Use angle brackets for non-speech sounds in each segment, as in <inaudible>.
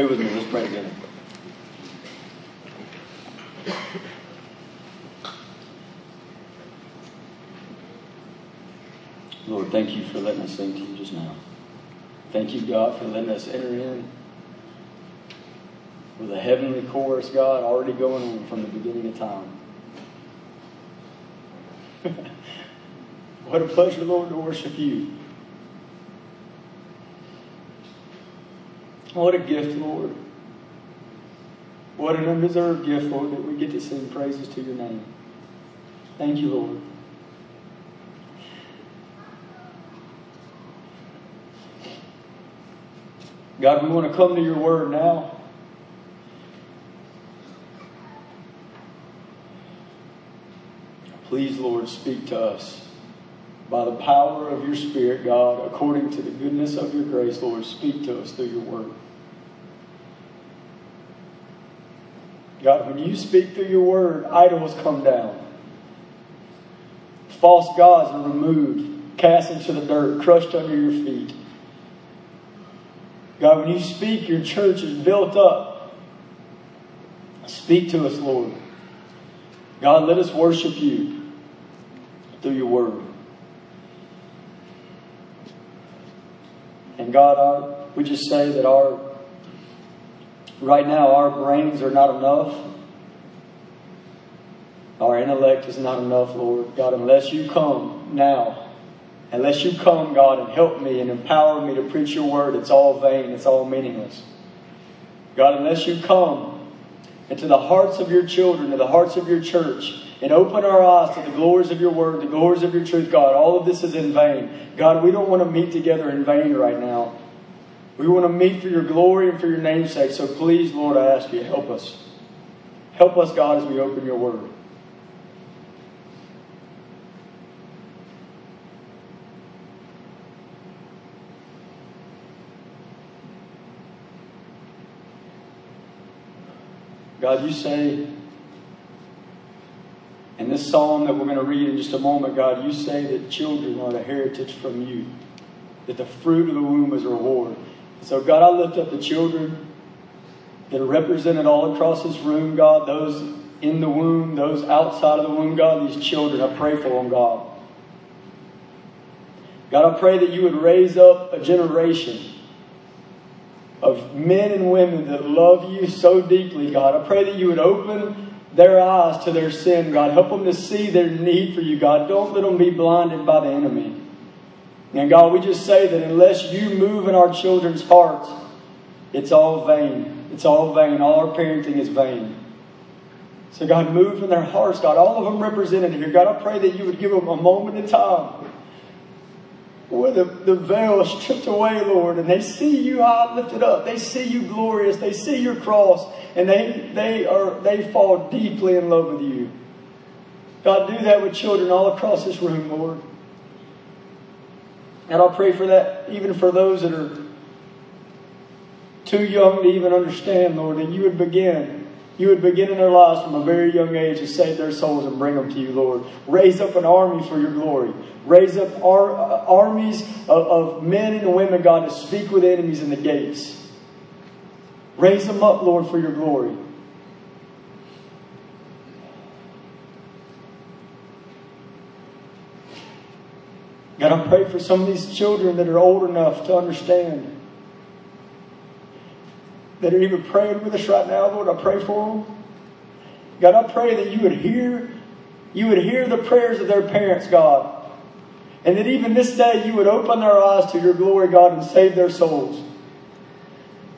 Pray with me. Let's pray together. Lord, thank you for letting us sing to you just now. Thank you, God, for letting us enter in with a heavenly chorus, God, already going on from the beginning of time. <laughs> what a pleasure, Lord, to worship you. What a gift, Lord. What an undeserved gift, Lord, that we get to sing praises to your name. Thank you, Lord. God, we want to come to your word now. Please, Lord, speak to us. By the power of your Spirit, God, according to the goodness of your grace, Lord, speak to us through your word. God, when you speak through your word, idols come down. False gods are removed, cast into the dirt, crushed under your feet. God, when you speak, your church is built up. Speak to us, Lord. God, let us worship you through your word. And God, our, we just say that our right now our brains are not enough. Our intellect is not enough, Lord. God, unless you come now Unless you come, God, and help me and empower me to preach your word, it's all vain, it's all meaningless. God, unless you come into the hearts of your children, to the hearts of your church, and open our eyes to the glories of your word, the glories of your truth, God, all of this is in vain. God, we don't want to meet together in vain right now. We want to meet for your glory and for your name's sake. So please, Lord, I ask you, help us. Help us, God, as we open your word. God, you say this psalm that we're going to read in just a moment, God, you say that children are the heritage from you, that the fruit of the womb is a reward. So, God, I lift up the children that are represented all across this room, God, those in the womb, those outside of the womb, God, these children, I pray for them, God. God, I pray that you would raise up a generation of men and women that love you so deeply, God. I pray that you would open their eyes to their sin, God. Help them to see their need for you, God. Don't let them be blinded by the enemy. And God, we just say that unless you move in our children's hearts, it's all vain. It's all vain. All our parenting is vain. So, God, move in their hearts, God. All of them represented here. God, I pray that you would give them a moment in time where the, the veil is stripped away, Lord, and they see you high lifted up. They see you glorious. They see your cross, and they, they, are, they fall deeply in love with you. God, do that with children all across this room, Lord. And I'll pray for that even for those that are too young to even understand, Lord, that you would begin you would begin in their lives from a very young age to save their souls and bring them to you, Lord. Raise up an army for your glory. Raise up uh, armies of, of men and women, God, to speak with enemies in the gates. Raise them up, Lord, for your glory. God, I pray for some of these children that are old enough to understand that are even praying with us right now, Lord, I pray for them. God, I pray that you would hear, you would hear the prayers of their parents, God. And that even this day you would open their eyes to your glory, God, and save their souls.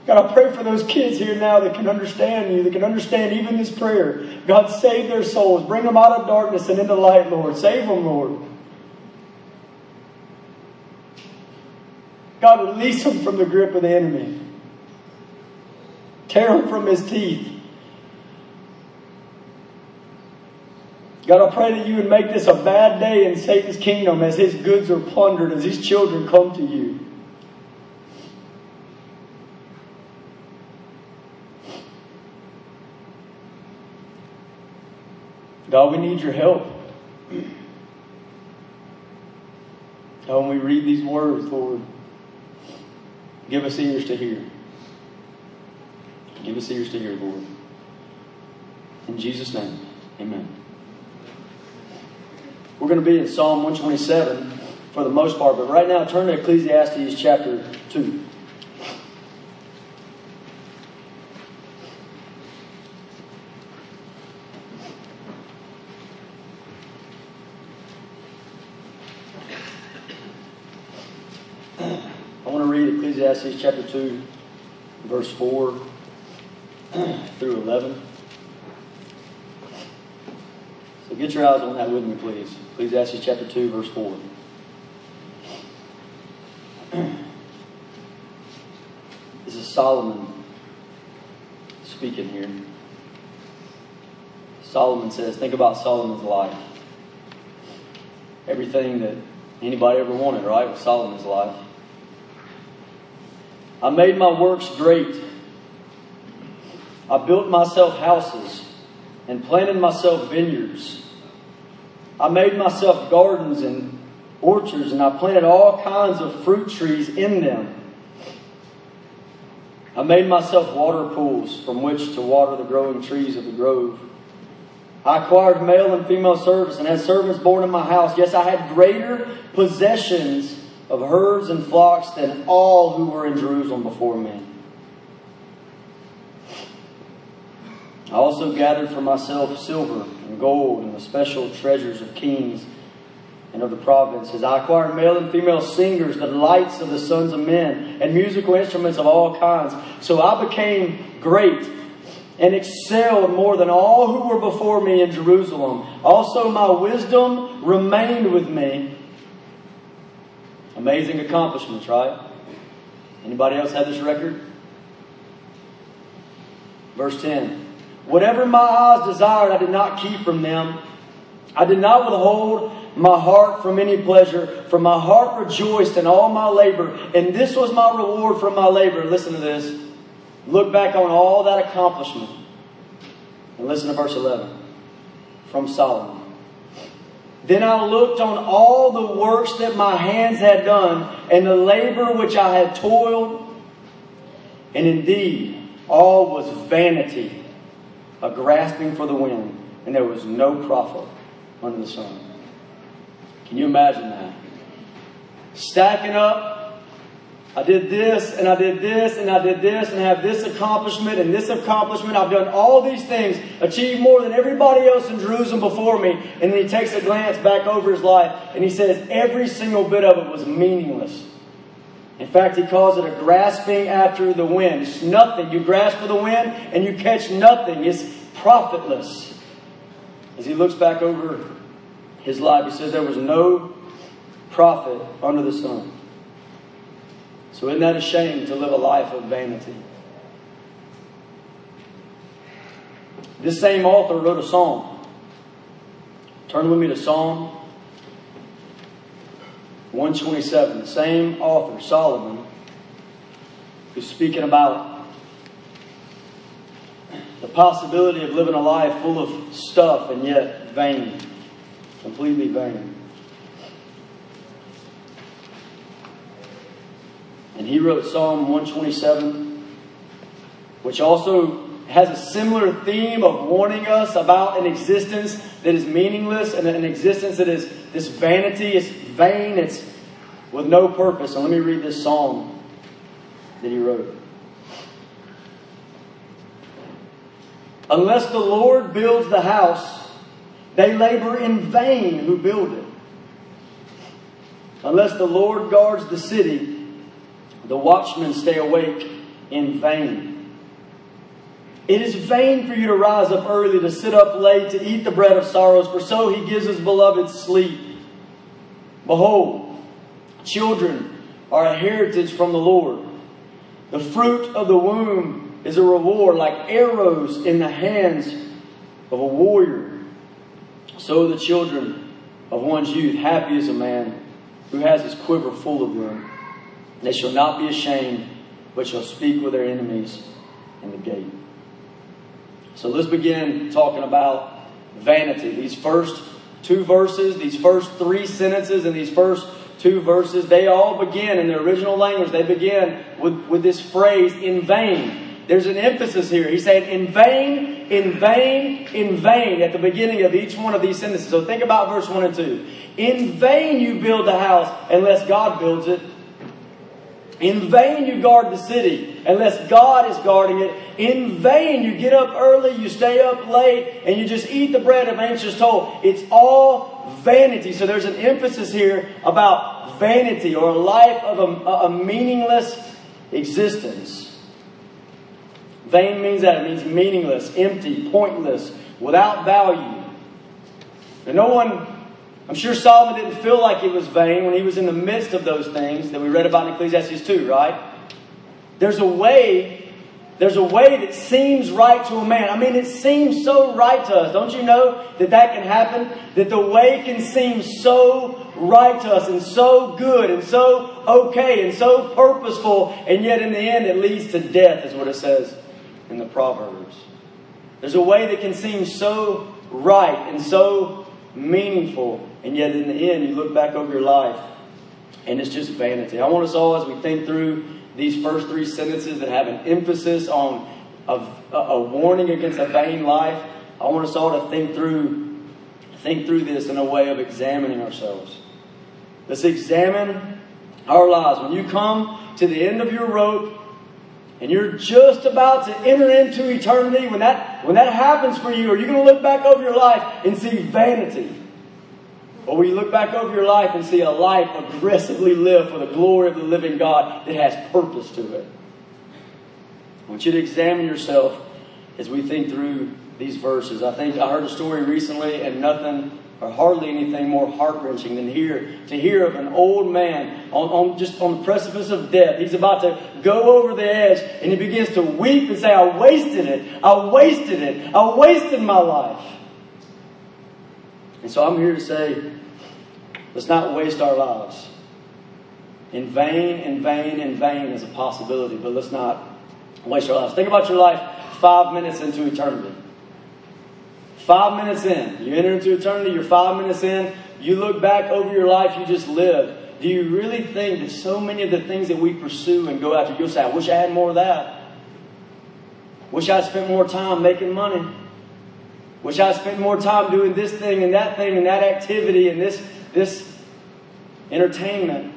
God, I pray for those kids here now that can understand you, that can understand even this prayer. God, save their souls. Bring them out of darkness and into light, Lord. Save them, Lord. God, release them from the grip of the enemy. Tear him from his teeth. God, I pray that you would make this a bad day in Satan's kingdom as his goods are plundered, as his children come to you. God, we need your help. God, when we read these words, Lord, give us ears to hear. Give us ears to hear, Lord. In Jesus' name, amen. We're going to be in Psalm 127 for the most part, but right now turn to Ecclesiastes chapter 2. I want to read Ecclesiastes chapter 2, verse 4 <clears throat> through 11. So get your eyes on that with me, please. Ecclesiastes chapter 2, verse 4. <clears throat> This is Solomon speaking here. Solomon says, think about Solomon's life. Everything that anybody ever wanted, right, was Solomon's life. I made my works great. I built myself houses and planted myself vineyards. I made myself gardens and orchards, and I planted all kinds of fruit trees in them. I made myself water pools from which to water the growing trees of the grove. I acquired male and female servants and had servants born in my house. Yes, I had greater possessions of herds and flocks than all who were in Jerusalem before me. I also gathered for myself silver and gold and the special treasures of kings and of the provinces. I acquired male and female singers, the lights of the sons of men, and musical instruments of all kinds. So I became great and excelled more than all who were before me in Jerusalem. Also, my wisdom remained with me. Amazing accomplishments, right? Anybody else have this record? Verse 10. Whatever my eyes desired, I did not keep from them. I did not withhold my heart from any pleasure, for my heart rejoiced in all my labor, and this was my reward from my labor. Listen to this. Look back on all that accomplishment. And listen to verse 11 from Solomon. Then I looked on all the works that my hands had done, and the labor which I had toiled, and indeed all was vanity, a grasping for the wind, and there was no profit under the sun. Can you imagine that? Stacking up I did this and I did this and I did this and have this accomplishment and this accomplishment. I've done all these things, achieved more than everybody else in Jerusalem before me. And then he takes a glance back over his life and he says every single bit of it was meaningless. In fact, he calls it a grasping after the wind. It's nothing. You grasp for the wind and you catch nothing. It's profitless. As he looks back over his life, he says there was no profit under the sun. So isn't that a shame to live a life of vanity? This same author wrote a psalm. Turn with me to Psalm 127. The same author, Solomon, who's speaking about the possibility of living a life full of stuff and yet vain, completely vain. And he wrote Psalm 127, which also has a similar theme of warning us about an existence that is meaningless and an existence that is this vanity, it's vain, it's with no purpose. And let me read this psalm that he wrote. Unless the Lord builds the house, they labor in vain who build it. Unless the Lord guards the city, the watchmen stay awake in vain. It is vain for you to rise up early, to sit up late, to eat the bread of sorrows, for so he gives his beloved sleep. Behold, children are a heritage from the Lord. The fruit of the womb is a reward, like arrows in the hands of a warrior. So the children of one's youth, happy is a man who has his quiver full of them. They shall not be ashamed, but shall speak with their enemies in the gate. So let's begin talking about vanity. These first two verses, these first three sentences, and these first two verses, they all begin in the original language. They begin with, with this phrase, in vain. there's an emphasis here. He said, in vain, in vain, in vain, at the beginning of each one of these sentences. So think about verse 1 and 2. In vain you build the house unless God builds it. In vain you guard the city unless God is guarding it. In vain you get up early, you stay up late, and you just eat the bread of anxious toil. It's all vanity. So there's an emphasis here about vanity or a life of a, a meaningless existence. Vain means that. It means meaningless, empty, pointless, without value. And no one I'm sure Solomon didn't feel like it was vain when he was in the midst of those things that we read about in Ecclesiastes 2, right? There's a way, there's a way that seems right to a man. I mean, it seems so right to us. Don't you know that that can happen? That the way can seem so right to us and so good and so okay and so purposeful, and yet in the end it leads to death, is what it says in the Proverbs. There's a way that can seem so right and so meaningful, and yet in the end, you look back over your life and it's just vanity. I want us all, as we think through these first three sentences that have an emphasis on a, a warning against a vain life, I want us all to think through think through this in a way of examining ourselves. Let's examine our lives. When you come to the end of your rope and you're just about to enter into eternity, when that, when that happens for you, are you going to look back over your life and see vanity? Or will you look back over your life and see a life aggressively lived for the glory of the living God that has purpose to it? I want you to examine yourself as we think through these verses. I think I heard a story recently, and nothing or hardly anything more heart wrenching than hear to hear of an old man on, on just on the precipice of death. He's about to go over the edge, and he begins to weep and say, "I wasted it. I wasted it. I wasted my life." And so I'm here to say, let's not waste our lives. In vain, in vain, in vain is a possibility, but let's not waste our lives. Think about your life five minutes into eternity. Five minutes in. You enter into eternity, you're five minutes in. You look back over your life you just lived. Do you really think that so many of the things that we pursue and go after, you'll say, I wish I had more of that. Wish I spent more time making money. Wish I spent more time doing this thing and that thing and that activity and this, this entertainment.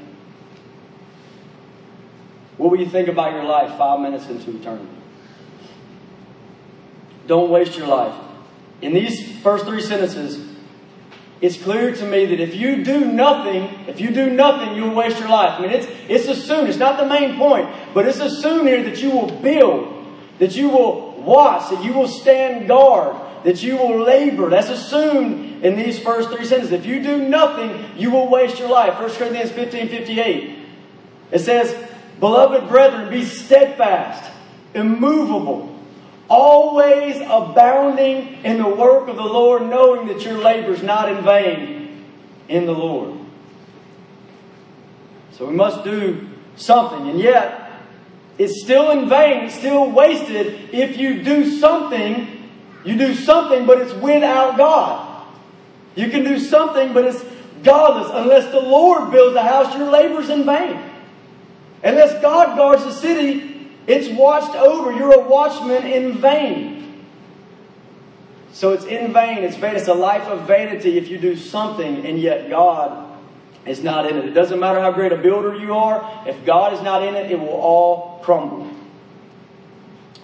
What will you think about your life five minutes into eternity? Don't waste your life. In these first three sentences, it's clear to me that if you do nothing, if you do nothing, you'll waste your life. I mean, it's, it's assumed, it's not the main point, but it's assumed here that you will build, that you will watch, that you will stand guard, that you will labor. That's assumed in these first three sentences. If you do nothing, you will waste your life. 1 Corinthians 15 58. It says, Beloved brethren, be steadfast, immovable, always abounding in the work of the Lord, knowing that your labor is not in vain in the Lord. So we must do something. And yet, it's still in vain, it's still wasted if you do something you do something, but it's without God. You can do something, but it's godless. Unless the Lord builds the house, your labor's in vain. Unless God guards the city, it's watched over. You're a watchman in vain. So it's in vain. It's vain. It's a life of vanity if you do something and yet God is not in it. It doesn't matter how great a builder you are. If God is not in it, it will all crumble.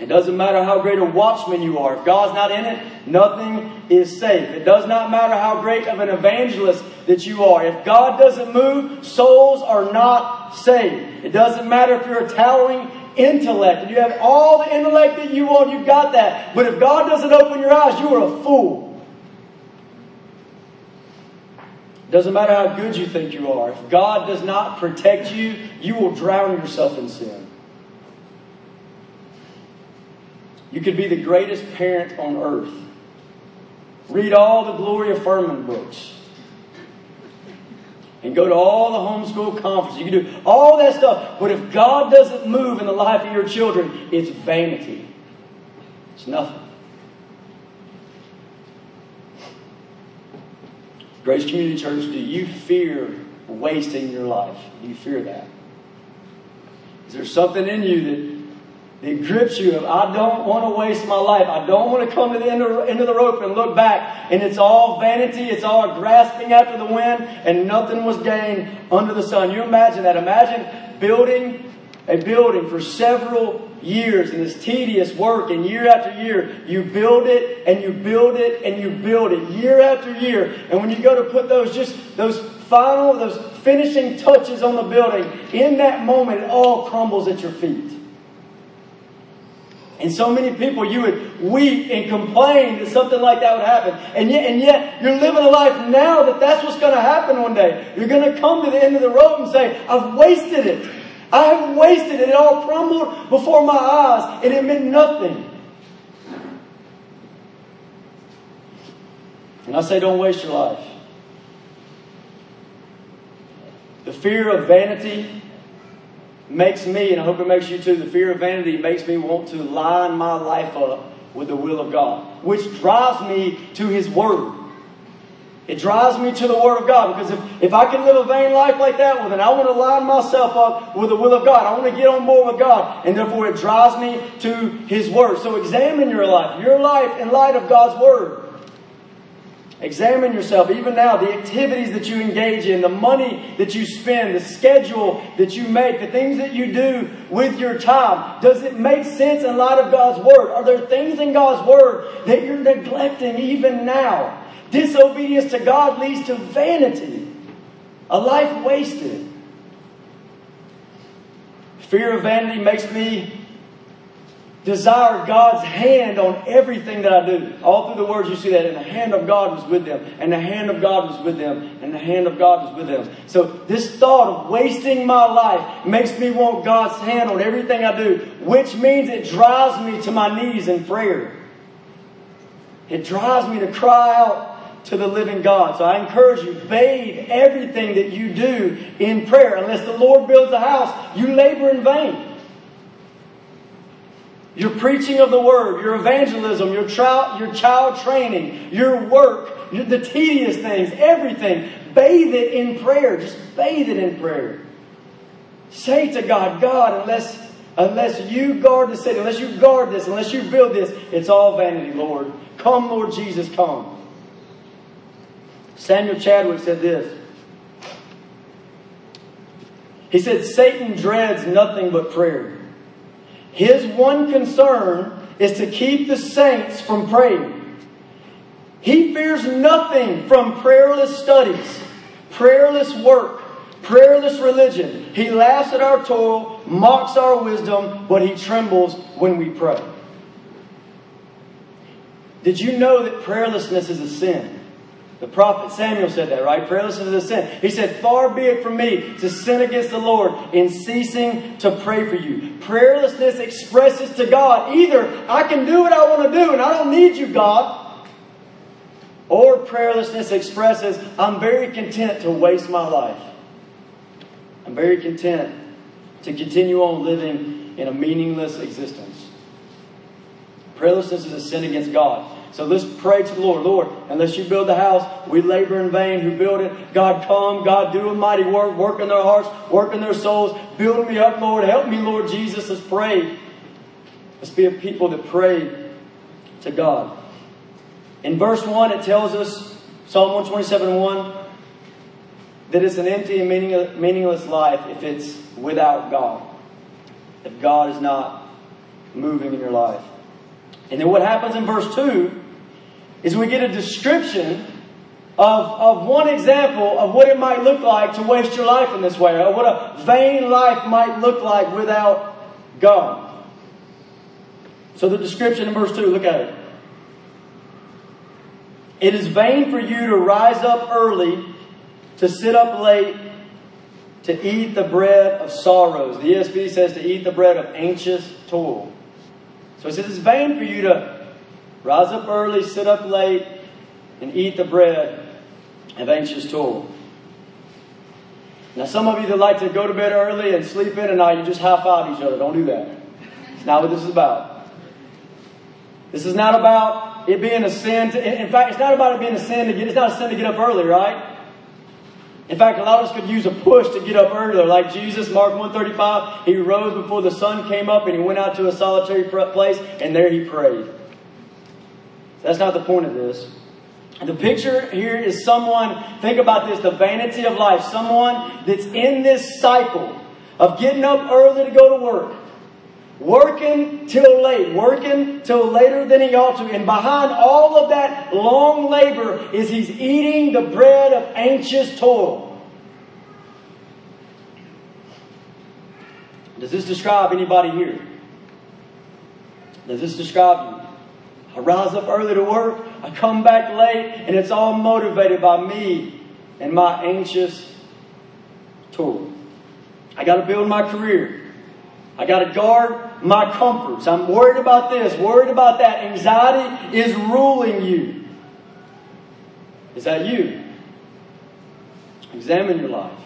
It doesn't matter how great a watchman you are. If God's not in it, nothing is safe. It does not matter how great of an evangelist that you are. If God doesn't move, souls are not saved. It doesn't matter if you're a towering intellect and you have all the intellect that you want, you've got that. But if God doesn't open your eyes, you are a fool. It doesn't matter how good you think you are. If God does not protect you, you will drown yourself in sin. You could be the greatest parent on earth. Read all the Gloria Furman books. And go to all the homeschool conferences. You can do all that stuff. But if God doesn't move in the life of your children, it's vanity. It's nothing. Grace Community Church, do you fear wasting your life? Do you fear that? Is there something in you that that grips you I don't want to waste my life. I don't want to come to the end of, end of the rope and look back. And it's all vanity. It's all grasping after the wind and nothing was gained under the sun. You imagine that. Imagine building a building for several years and this tedious work and year after year you build it and you build it and you build it year after year and when you go to put those just those final those finishing touches on the building in that moment it all crumbles at your feet and so many people, you would weep and complain that something like that would happen. And yet, and yet you're living a life now that that's what's going to happen one day. You're going to come to the end of the road and say, I've wasted it. I have wasted it. It all crumbled before my eyes and it meant nothing. And I say, don't waste your life. The fear of vanity makes me, and I hope it makes you too, the fear of vanity makes me want to line my life up with the will of God, which drives me to His Word. It drives me to the Word of God because if, if I can live a vain life like that, well, then I want to line myself up with the will of God. I want to get on board with God. And therefore, it drives me to His Word. So examine your life, your life in light of God's Word. Examine yourself, even now, the activities that you engage in, the money that you spend, the schedule that you make, the things that you do with your time. Does it make sense in light of God's Word? Are there things in God's Word that you're neglecting even now? Disobedience to God leads to vanity, a life wasted. Fear of vanity makes me desire God's hand on everything that I do. All through the words you see that, and the hand of God was with them, and the hand of God was with them, and the hand of God was with them. So this thought of wasting my life makes me want God's hand on everything I do, which means it drives me to my knees in prayer. It drives me to cry out to the living God. So I encourage you, bathe everything that you do in prayer. Unless the Lord builds a house, you labor in vain. Your preaching of the word, your evangelism, your child, your child training, your work, the tedious things, everything. Bathe it in prayer. Just bathe it in prayer. Say to God, God, unless unless you guard the city, unless you guard this, unless you build this, it's all vanity, Lord. Come, Lord Jesus, come. Samuel Chadwick said this. He said, Satan dreads nothing but prayer. His one concern is to keep the saints from praying. He fears nothing from prayerless studies, prayerless work, prayerless religion. He laughs at our toil, mocks our wisdom, but he trembles when we pray. Did you know that prayerlessness is a sin? The prophet Samuel said that, right? Prayerlessness is a sin. He said, Far be it from me to sin against the Lord in ceasing to pray for you. Prayerlessness expresses to God either I can do what I want to do and I don't need you, God. Or prayerlessness expresses I'm very content to waste my life. I'm very content to continue on living in a meaningless existence. Prayerlessness is a sin against God. So let's pray to the Lord. Lord, unless you build the house, we labor in vain who build it. God, come. God, do a mighty work. Work in their hearts. Work in their souls. Build me up, Lord. Help me, Lord Jesus. Let's pray. Let's be a people that pray to God. In verse 1, it tells us, Psalm 127 1, that it's an empty and meaningless life if it's without God. If God is not moving in your life. And then what happens in verse 2 is we get a description of, of one example of what it might look like to waste your life in this way, or what a vain life might look like without God. So the description in verse 2, look at it. It is vain for you to rise up early, to sit up late, to eat the bread of sorrows. The ESV says to eat the bread of anxious toil. So it says it's vain for you to Rise up early, sit up late, and eat the bread of anxious toil. Now, some of you that like to go to bed early and sleep in at night, you just high five each other. Don't do that. It's not what this is about. This is not about it being a sin. To, in fact, it's not about it being a sin to get. It's not a sin to get up early, right? In fact, a lot of us could use a push to get up earlier. Like Jesus, Mark 135, he rose before the sun came up and he went out to a solitary place and there he prayed. That's not the point of this. The picture here is someone, think about this, the vanity of life. Someone that's in this cycle of getting up early to go to work, working till late, working till later than he ought to. And behind all of that long labor is he's eating the bread of anxious toil. Does this describe anybody here? Does this describe you? I rise up early to work, I come back late, and it's all motivated by me and my anxious toil. I got to build my career. I got to guard my comforts. I'm worried about this, worried about that. Anxiety is ruling you. Is that you? Examine your life.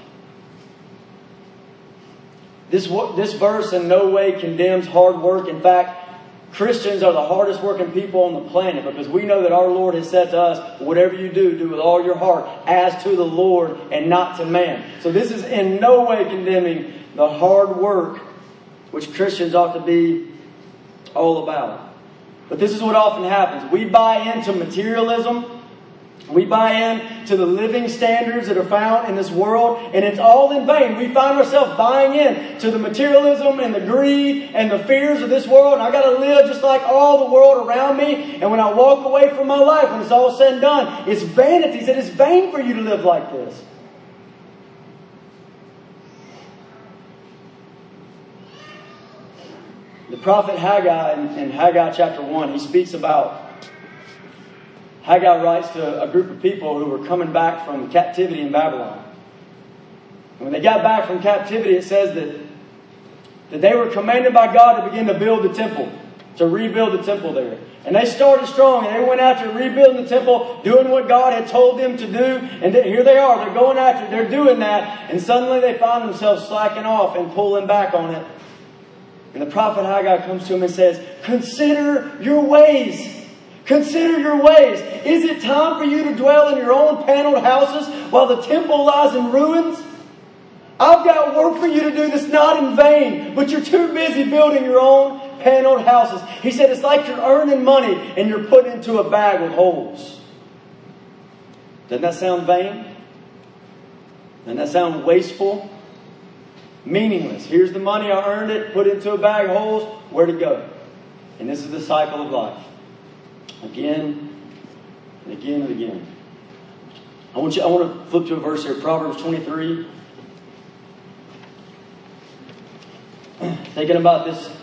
This, this verse in no way condemns hard work. In fact, Christians are the hardest working people on the planet because we know that our Lord has said to us, whatever you do, do with all your heart as to the Lord and not to man. So this is in no way condemning the hard work which Christians ought to be all about. But this is what often happens. We buy into materialism. We buy in to the living standards that are found in this world, and it's all in vain. We find ourselves buying in to the materialism and the greed and the fears of this world, and I got to live just like all the world around me. And when I walk away from my life, when it's all said and done, it's vanity. It is vain for you to live like this. The prophet Haggai in, in Haggai chapter 1, he speaks about Haggai writes to a group of people who were coming back from captivity in Babylon. And when they got back from captivity, it says that, that they were commanded by God to begin to build the temple, to rebuild the temple there. And they started strong and they went after rebuilding the temple, doing what God had told them to do. And here they are. They're going after. They're doing that. And suddenly they find themselves slacking off and pulling back on it. And the prophet Haggai comes to him and says, Consider your ways. Consider your ways. Is it time for you to dwell in your own paneled houses while the temple lies in ruins? I've got work for you to do that's not in vain, but you're too busy building your own paneled houses. He said it's like you're earning money and you're put into a bag with holes. Doesn't that sound vain? Doesn't that sound wasteful? Meaningless. Here's the money, I earned it, put it into a bag of holes, where to go? And this is the cycle of life. Again and again and again. I want you I want to flip to a verse here, Proverbs 23. <clears throat> Thinking about this,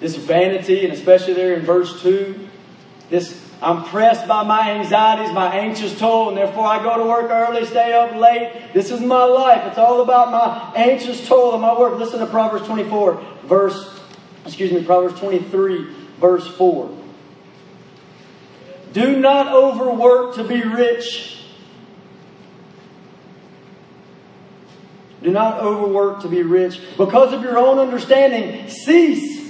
this vanity, and especially there in verse 2, this I'm pressed by my anxieties, my anxious toil, and therefore I go to work early, stay up late. This is my life. It's all about my anxious toil and my work. Listen to Proverbs 24, verse, excuse me, Proverbs 23, verse 4. Do not overwork to be rich. Do not overwork to be rich. Because of your own understanding, cease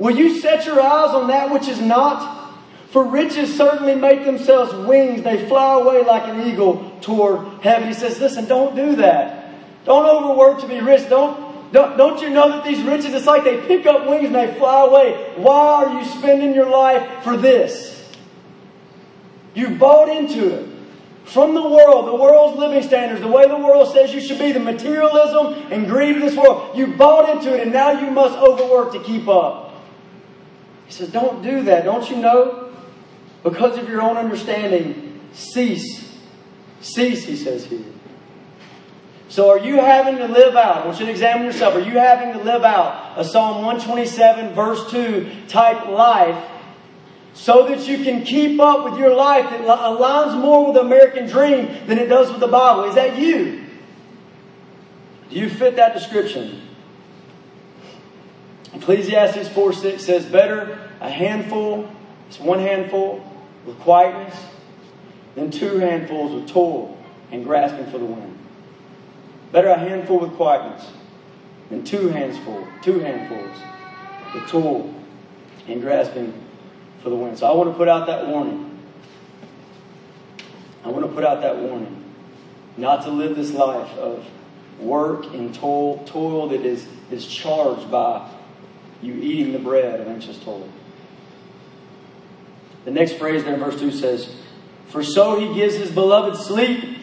Will you set your eyes on that which is not? For riches certainly make themselves wings. They fly away like an eagle toward heaven. He says, listen, don't do that. Don't overwork to be rich. Don't, don't, don't you know that these riches, it's like they pick up wings and they fly away. Why are you spending your life for this? You've bought into it from the world, the world's living standards, the way the world says you should be, the materialism and greed of this world. You bought into it and now you must overwork to keep up. He says, Don't do that. Don't you know? Because of your own understanding, cease. Cease, he says here. So, are you having to live out? I want you to examine yourself. Are you having to live out a Psalm 127, verse 2 type life so that you can keep up with your life that aligns more with the American dream than it does with the Bible? Is that you? Do you fit that description? Ecclesiastes 4 6 says, Better a handful, it's one handful with quietness, than two handfuls with toil and grasping for the wind. Better a handful with quietness than two handfuls, two handfuls with toil and grasping for the wind. So I want to put out that warning. I want to put out that warning. not to live this life of work and toil, toil that is, is charged by you eating the bread of anxious toil. The next phrase there verse 2 says, For so he gives his beloved sleep.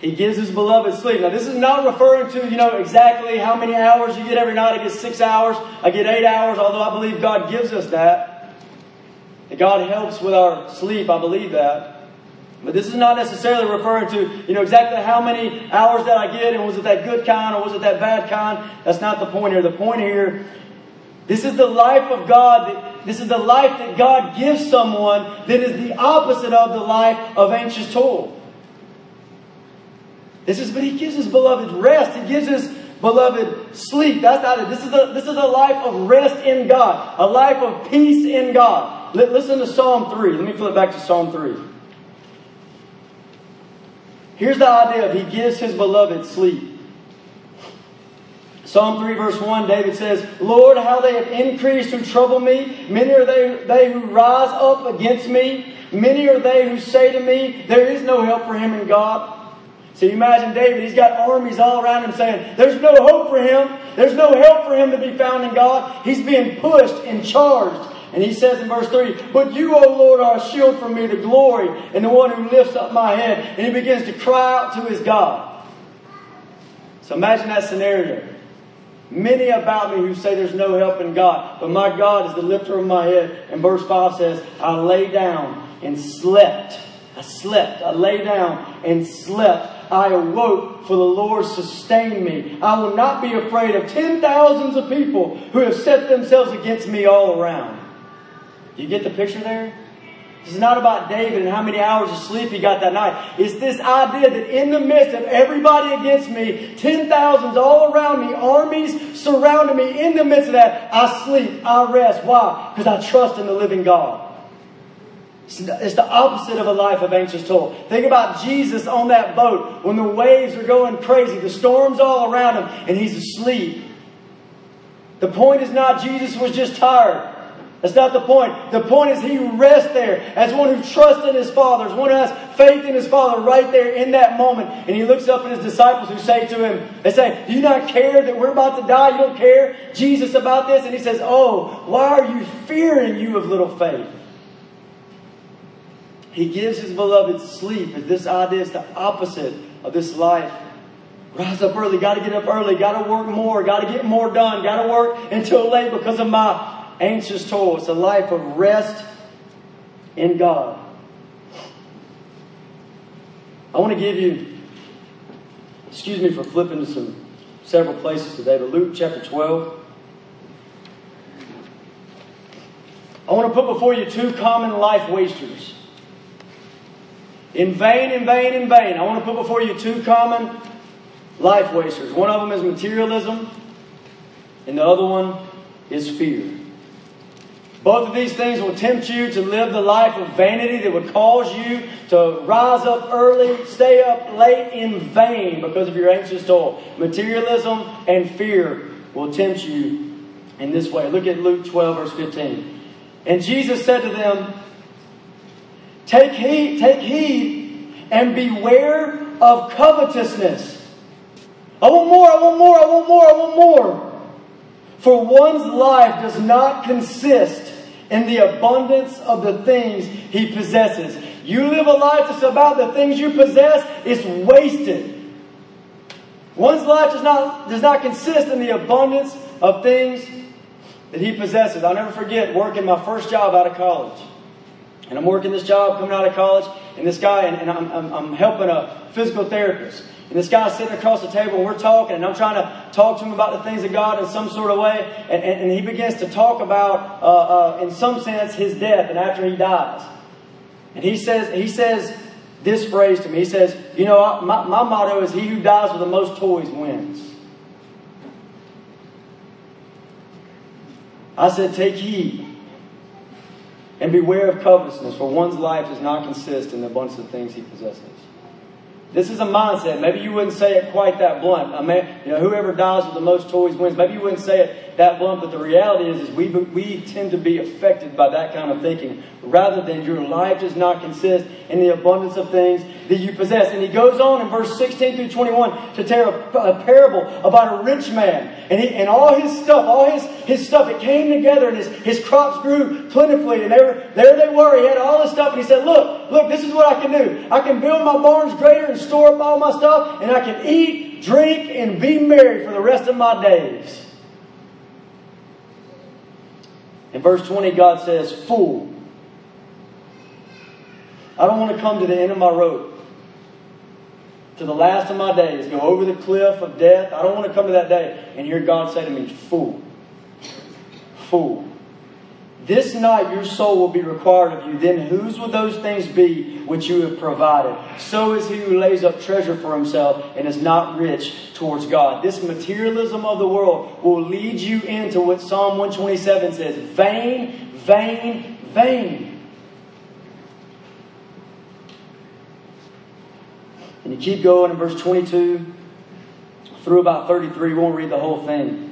He gives his beloved sleep. Now, this is not referring to, you know, exactly how many hours you get every night. I get six hours, I get eight hours, although I believe God gives us that. That God helps with our sleep, I believe that. But this is not necessarily referring to, you know, exactly how many hours that I get and was it that good kind or was it that bad kind. That's not the point here. The point here, this is the life of God. This is the life that God gives someone that is the opposite of the life of anxious toil. This is, but He gives His beloved rest. He gives His beloved sleep. That's not it. This is a, this is a life of rest in God, a life of peace in God. Listen to Psalm 3. Let me flip back to Psalm 3. Here's the idea of He gives His beloved sleep. Psalm 3, verse 1, David says, Lord, how they have increased who trouble me. Many are they, they who rise up against me. Many are they who say to me, There is no help for him in God. So you imagine David, he's got armies all around him saying, There's no hope for him. There's no help for him to be found in God. He's being pushed and charged and he says in verse 3, But you, O Lord, are a shield for me to glory, and the one who lifts up my head. And he begins to cry out to his God. So imagine that scenario. Many about me who say there's no help in God, but my God is the lifter of my head. And verse 5 says, I lay down and slept. I slept. I lay down and slept. I awoke, for the Lord sustained me. I will not be afraid of ten thousands of people who have set themselves against me all around. Do you get the picture there? This is not about David and how many hours of sleep he got that night. It's this idea that in the midst of everybody against me, ten thousands all around me, armies surrounding me, in the midst of that, I sleep, I rest. Why? Because I trust in the living God. It's the opposite of a life of anxious toil. Think about Jesus on that boat when the waves are going crazy, the storm's all around him, and he's asleep. The point is not Jesus was just tired. That's not the point. The point is he rests there as one who trusts in his Father, as one who has faith in his Father right there in that moment. And he looks up at his disciples who say to him, they say, Do you not care that we're about to die? You don't care, Jesus, about this? And he says, Oh, why are you fearing, you of little faith? He gives his beloved sleep. And this idea is the opposite of this life. Rise up early, got to get up early, got to work more, got to get more done, got to work until late because of my anxious toil. It's a life of rest in God. I want to give you, excuse me for flipping to some several places today, but Luke chapter 12. I want to put before you two common life wasters. In vain, in vain, in vain. I want to put before you two common life wasters. One of them is materialism, and the other one is fear. Both of these things will tempt you to live the life of vanity that would cause you to rise up early, stay up late in vain because of your anxious toil. Materialism and fear will tempt you in this way. Look at Luke 12, verse 15. And Jesus said to them, Take heed, take heed, and beware of covetousness. I want more, I want more, I want more, I want more. For one's life does not consist in the abundance of the things he possesses. You live a life that's about the things you possess, it's wasted. One's life does not, does not consist in the abundance of things that he possesses. I'll never forget working my first job out of college. And I'm working this job coming out of college, and this guy, and, and I'm, I'm, I'm helping a physical therapist. And this guy's sitting across the table and we're talking, and I'm trying to talk to him about the things of God in some sort of way. And, and, and he begins to talk about, uh, uh, in some sense, his death and after he dies. And he says, he says this phrase to me. He says, You know, my, my motto is he who dies with the most toys wins. I said, Take heed and beware of covetousness, for one's life does not consist in the abundance of things he possesses. This is a mindset. Maybe you wouldn't say it quite that blunt. I mean, you know, whoever dies with the most toys wins. Maybe you wouldn't say it that blunt, but the reality is, is we, we tend to be affected by that kind of thinking rather than your life does not consist in the abundance of things that you possess. And he goes on in verse 16 through 21 to tell a, parable about a rich man. And, he, and all his stuff, all his, his stuff, it came together and his, his crops grew plentifully. And they were, there they were. He had all this stuff and he said, look, look, this is what I can do. I can build my barns greater and store up all my stuff and I can eat, drink, and be merry for the rest of my days. In verse 20, God says, Fool. I don't want to come to the end of my rope, to the last of my days, go over the cliff of death. I don't want to come to that day and hear God say to me, Fool. Fool. This night your soul will be required of you. Then whose will those things be which you have provided? So is he who lays up treasure for himself and is not rich towards God. This materialism of the world will lead you into what Psalm 127 says vain, vain, vain. And you keep going in verse 22 through about 33. We won't read the whole thing.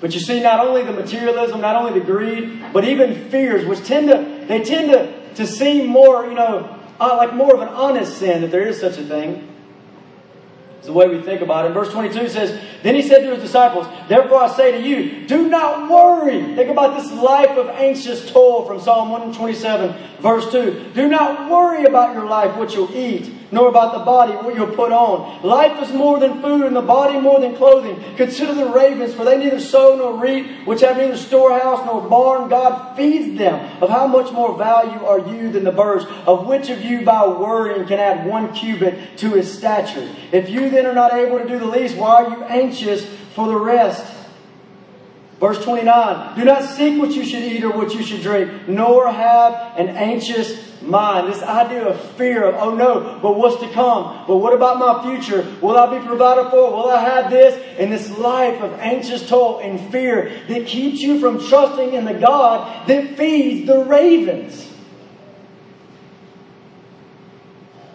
But you see, not only the materialism, not only the greed, but even fears, which tend to they tend to, to seem more, you know, uh, like more of an honest sin, that there is such a thing. It's the way we think about it. Verse 22 says, Then he said to his disciples, Therefore I say to you, do not worry. Think about this life of anxious toil from Psalm 127, verse 2. Do not worry about your life, what you'll eat nor about the body what you'll put on. Life is more than food, and the body more than clothing. Consider the ravens, for they neither sow nor reap, which have neither storehouse nor barn. God feeds them. Of how much more value are you than the birds? Of which of you by worrying can add one cubit to his stature? If you then are not able to do the least, why are you anxious for the rest? Verse 29 Do not seek what you should eat or what you should drink, nor have an anxious mind. This idea of fear of, oh no, but what's to come? But what about my future? Will I be provided for? Will I have this? And this life of anxious toil and fear that keeps you from trusting in the God that feeds the ravens.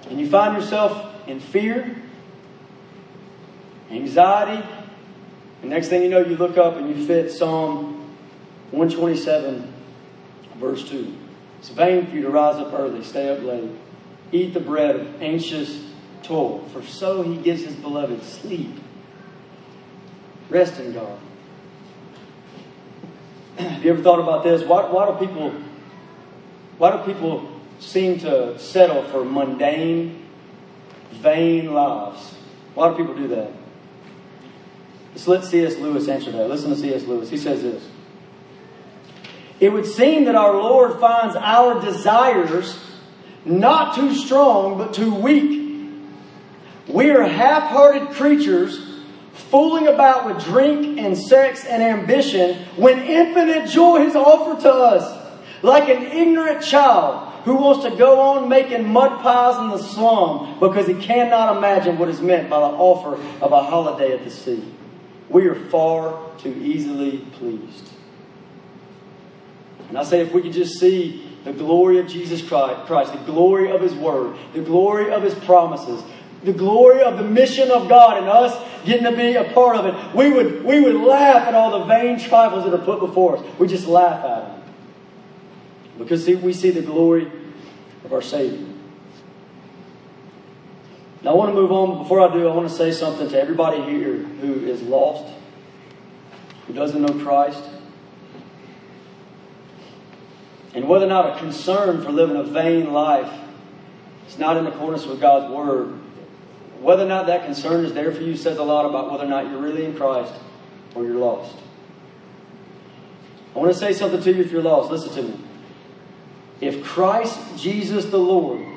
And you find yourself in fear, anxiety, and next thing you know, you look up and you fit Psalm 127, verse 2. It's vain for you to rise up early, stay up late, eat the bread of anxious toil, for so he gives his beloved sleep. Rest in God. <clears throat> Have you ever thought about this? Why, why do people why do people seem to settle for mundane, vain lives? Why do people do that? Let's let C.S. Lewis answer that. Listen to C.S. Lewis. He says this. It would seem that our Lord finds our desires not too strong, but too weak. We are half hearted creatures fooling about with drink and sex and ambition when infinite joy is offered to us. Like an ignorant child who wants to go on making mud pies in the slum because he cannot imagine what is meant by the offer of a holiday at the sea. We are far too easily pleased. And I say, if we could just see the glory of Jesus Christ, the glory of His Word, the glory of His promises, the glory of the mission of God and us getting to be a part of it, we would, we would laugh at all the vain trifles that are put before us. We just laugh at them. Because see, we see the glory of our Savior. Now, I want to move on. Before I do, I want to say something to everybody here who is lost, who doesn't know Christ and whether or not a concern for living a vain life is not in accordance with God's Word, whether or not that concern is there for you says a lot about whether or not you're really in Christ or you're lost. I want to say something to you if you're lost. Listen to me. If Christ Jesus the Lord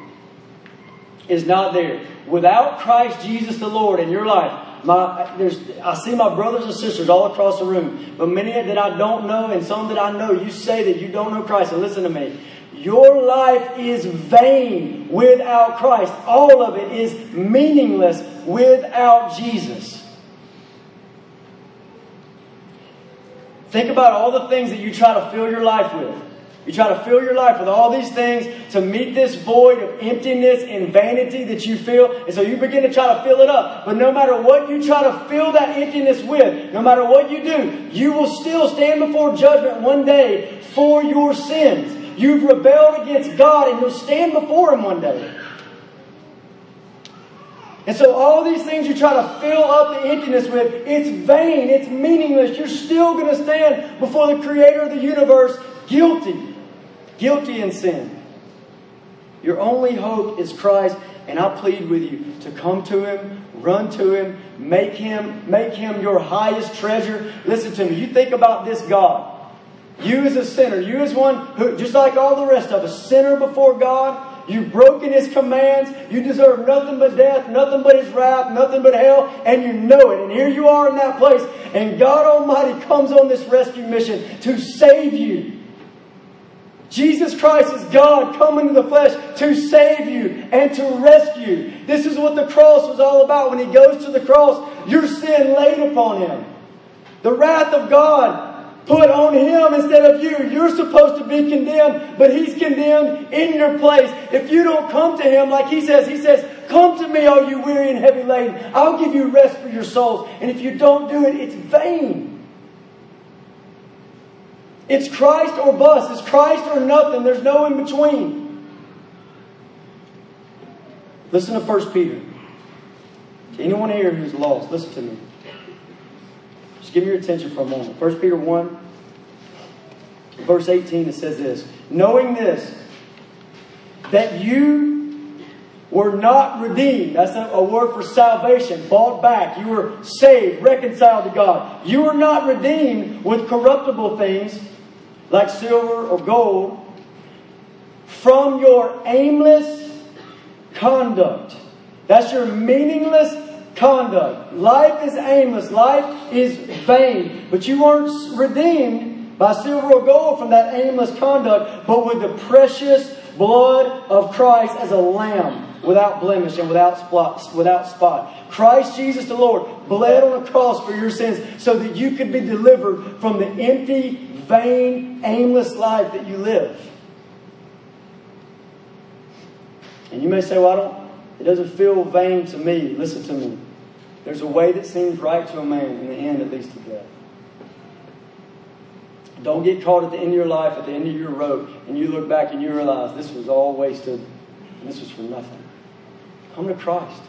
is not there, without Christ Jesus the Lord in your life, my, there's, I see my brothers and sisters all across the room, but many that I don't know and some that I know, you say that you don't know Christ. And listen to me. Your life is vain without Christ. All of it is meaningless without Jesus. Think about all the things that you try to fill your life with You try to fill your life with all these things to meet this void of emptiness and vanity that you feel. And so you begin to try to fill it up. But no matter what you try to fill that emptiness with, no matter what you do, you will still stand before judgment one day for your sins. You've rebelled against God and you'll stand before Him one day. And so all these things you try to fill up the emptiness with, it's vain, it's meaningless. You're still going to stand before the creator of the universe guilty guilty in sin. Your only hope is Christ, and I plead with you to come to Him, run to Him, make Him, make Him your highest treasure. Listen to me. You think about this God. You as a sinner, you as one who, just like all the rest of us, sinner before God. You've broken His commands. You deserve nothing but death, nothing but His wrath, nothing but hell, and you know it. And here you are in that place, and God Almighty comes on this rescue mission to save you. Jesus Christ is God coming in the flesh to save you and to rescue. This is what the cross was all about. When he goes to the cross, your sin laid upon him. The wrath of God put on him instead of you. You're supposed to be condemned, but he's condemned in your place. If you don't come to him like he says, he says, Come to me, all you weary and heavy laden. I'll give you rest for your souls. And if you don't do it, it's vain. It's Christ or bust. It's Christ or nothing. There's no in between. Listen to 1 Peter. To anyone here who's lost, listen to me. Just give me your attention for a moment. 1 Peter 1, verse 18, it says this Knowing this, that you were not redeemed. That's a, a, word for salvation, bought back. You were saved, reconciled to God. You were not redeemed with corruptible things like silver or gold, from your aimless conduct. That's your meaningless conduct. Life is aimless, life is vain. But you weren't redeemed by silver or gold from that aimless conduct, but with the precious blood of Christ as a lamb without blemish and without spot, without spot. Christ Jesus the Lord bled on a cross for your sins so that you could be delivered from the empty vain, aimless life that you live. And you may say, well, I don't, it doesn't feel vain to me. Listen to me. There's a way that seems right to a man, in the end, at least to death. Don't get caught at the end of your life, at the end of your rope, and you look back and you realize this was all wasted and this was for nothing. Come to Christ.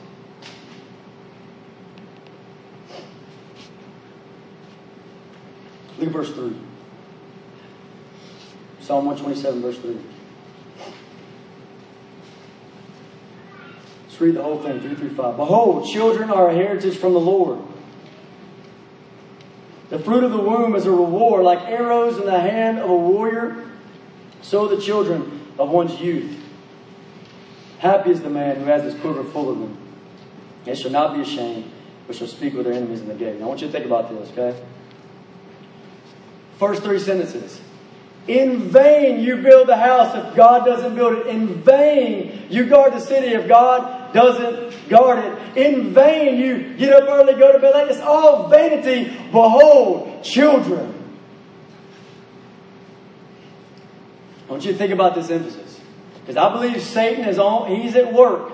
Look at verse 3. Psalm 127, verse 3. Let's read the whole thing, 3 through 5. Behold, children are a heritage from the Lord. The fruit of the womb is a reward, like arrows in the hand of a warrior, so the children of one's youth. Happy is the man who has his quiver full of them. They shall not be ashamed, but shall speak with their enemies in the gate. Now, I want you to think about this, okay? First three sentences. In vain you build the house if God doesn't build it. In vain you guard the city if God doesn't guard it. In vain you get up early, go to bed late. It's all vanity. Behold, children. I want you to think about this emphasis. Because I believe Satan is on, he's at work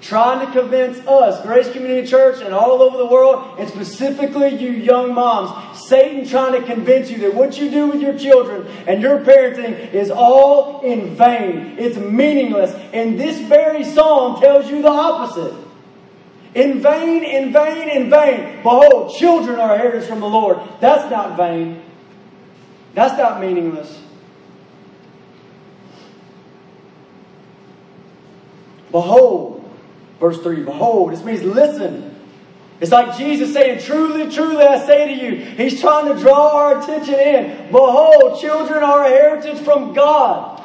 trying to convince us, Grace Community Church, and all over the world, and specifically you young moms, Satan trying to convince you that what you do with your children and your parenting is all in vain. It's meaningless. And this very psalm tells you the opposite. In vain, in vain, in vain. Behold, children are heritage from the Lord. That's not vain. That's not meaningless. Behold, Verse 3 Behold, this means listen. It's like Jesus saying, Truly, truly, I say to you. He's trying to draw our attention in. Behold, children are a heritage from God,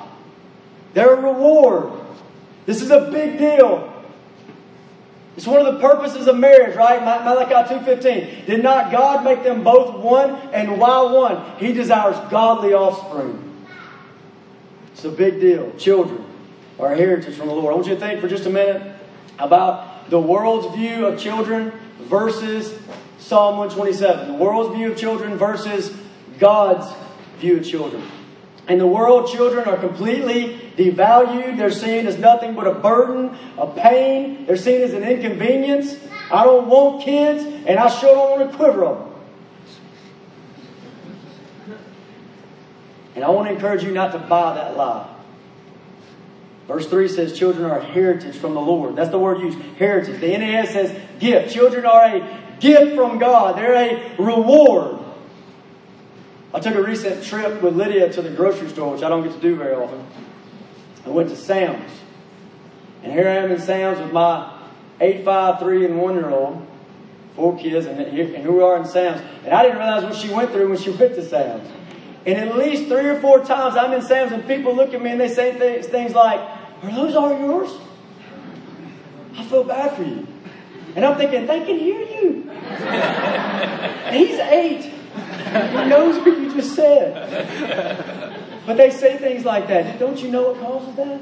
they're a reward. This is a big deal. It's one of the purposes of marriage, right? Malachi 2.15. Did not God make them both one? And why one? He desires godly offspring. It's a big deal. Children a heritage from the Lord. I want you to think for just a minute about the world's view of children versus Psalm 127. The world's view of children versus God's view of children. In the world, children are completely devalued. They're seen as nothing but a burden, a pain. They're seen as an inconvenience. I don't want kids, and I sure don't want to quiver them. And I want to encourage you not to buy that lie. Verse 3 says, Children are a heritage from the Lord. That's the word used, heritage. The NAS says gift. Children are a gift from God, they're a reward. I took a recent trip with Lydia to the grocery store, which I don't get to do very often. I went to Sam's. And here I am in Sam's with my 8, 5, 3, and 1 year old, four kids, and, and here we are in Sam's. And I didn't realize what she went through when she went to Sam's. And at least three or four times I'm in Sam's and people look at me and they say th- things like, Are those all yours? I feel bad for you. And I'm thinking, They can hear you. he's eight. He knows what you just said. But they say things like that. Don't you know what causes that?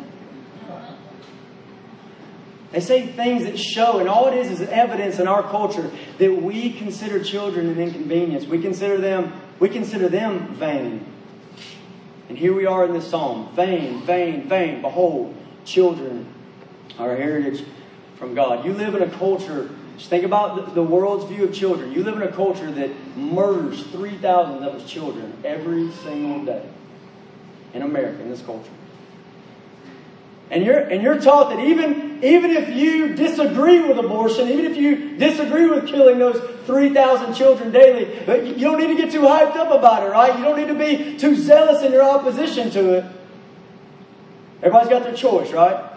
They say things that show, and all it is is evidence in our culture that we consider children an inconvenience. We consider them, we consider them vain. And here we are in this psalm. Vain, vain, vain. Behold, children a heritage from God. You live in a culture, just think about the world's view of children. You live in a culture that murders 3,000 of its children every single day in America, in this culture. And you're, and you're taught that even, even if you disagree with abortion, even if you disagree with killing those 3,000 children daily, you don't need to get too hyped up about it, right? You don't need to be too zealous in your opposition to it. Everybody's got their choice, right?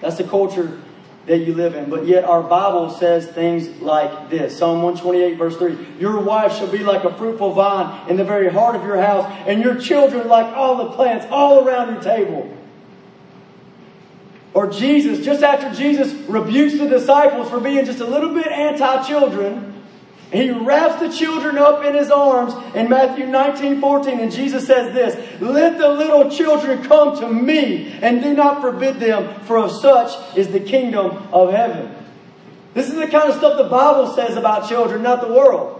That's the culture that you live in. But yet our Bible says things like this Psalm 128, verse 3 Your wife shall be like a fruitful vine in the very heart of your house, and your children like all the plants all around your table. Or Jesus, just after Jesus rebukes the disciples for being just a little bit anti children, he wraps the children up in his arms in Matthew 19 14. And Jesus says this Let the little children come to me and do not forbid them, for of such is the kingdom of heaven. This is the kind of stuff the Bible says about children, not the world.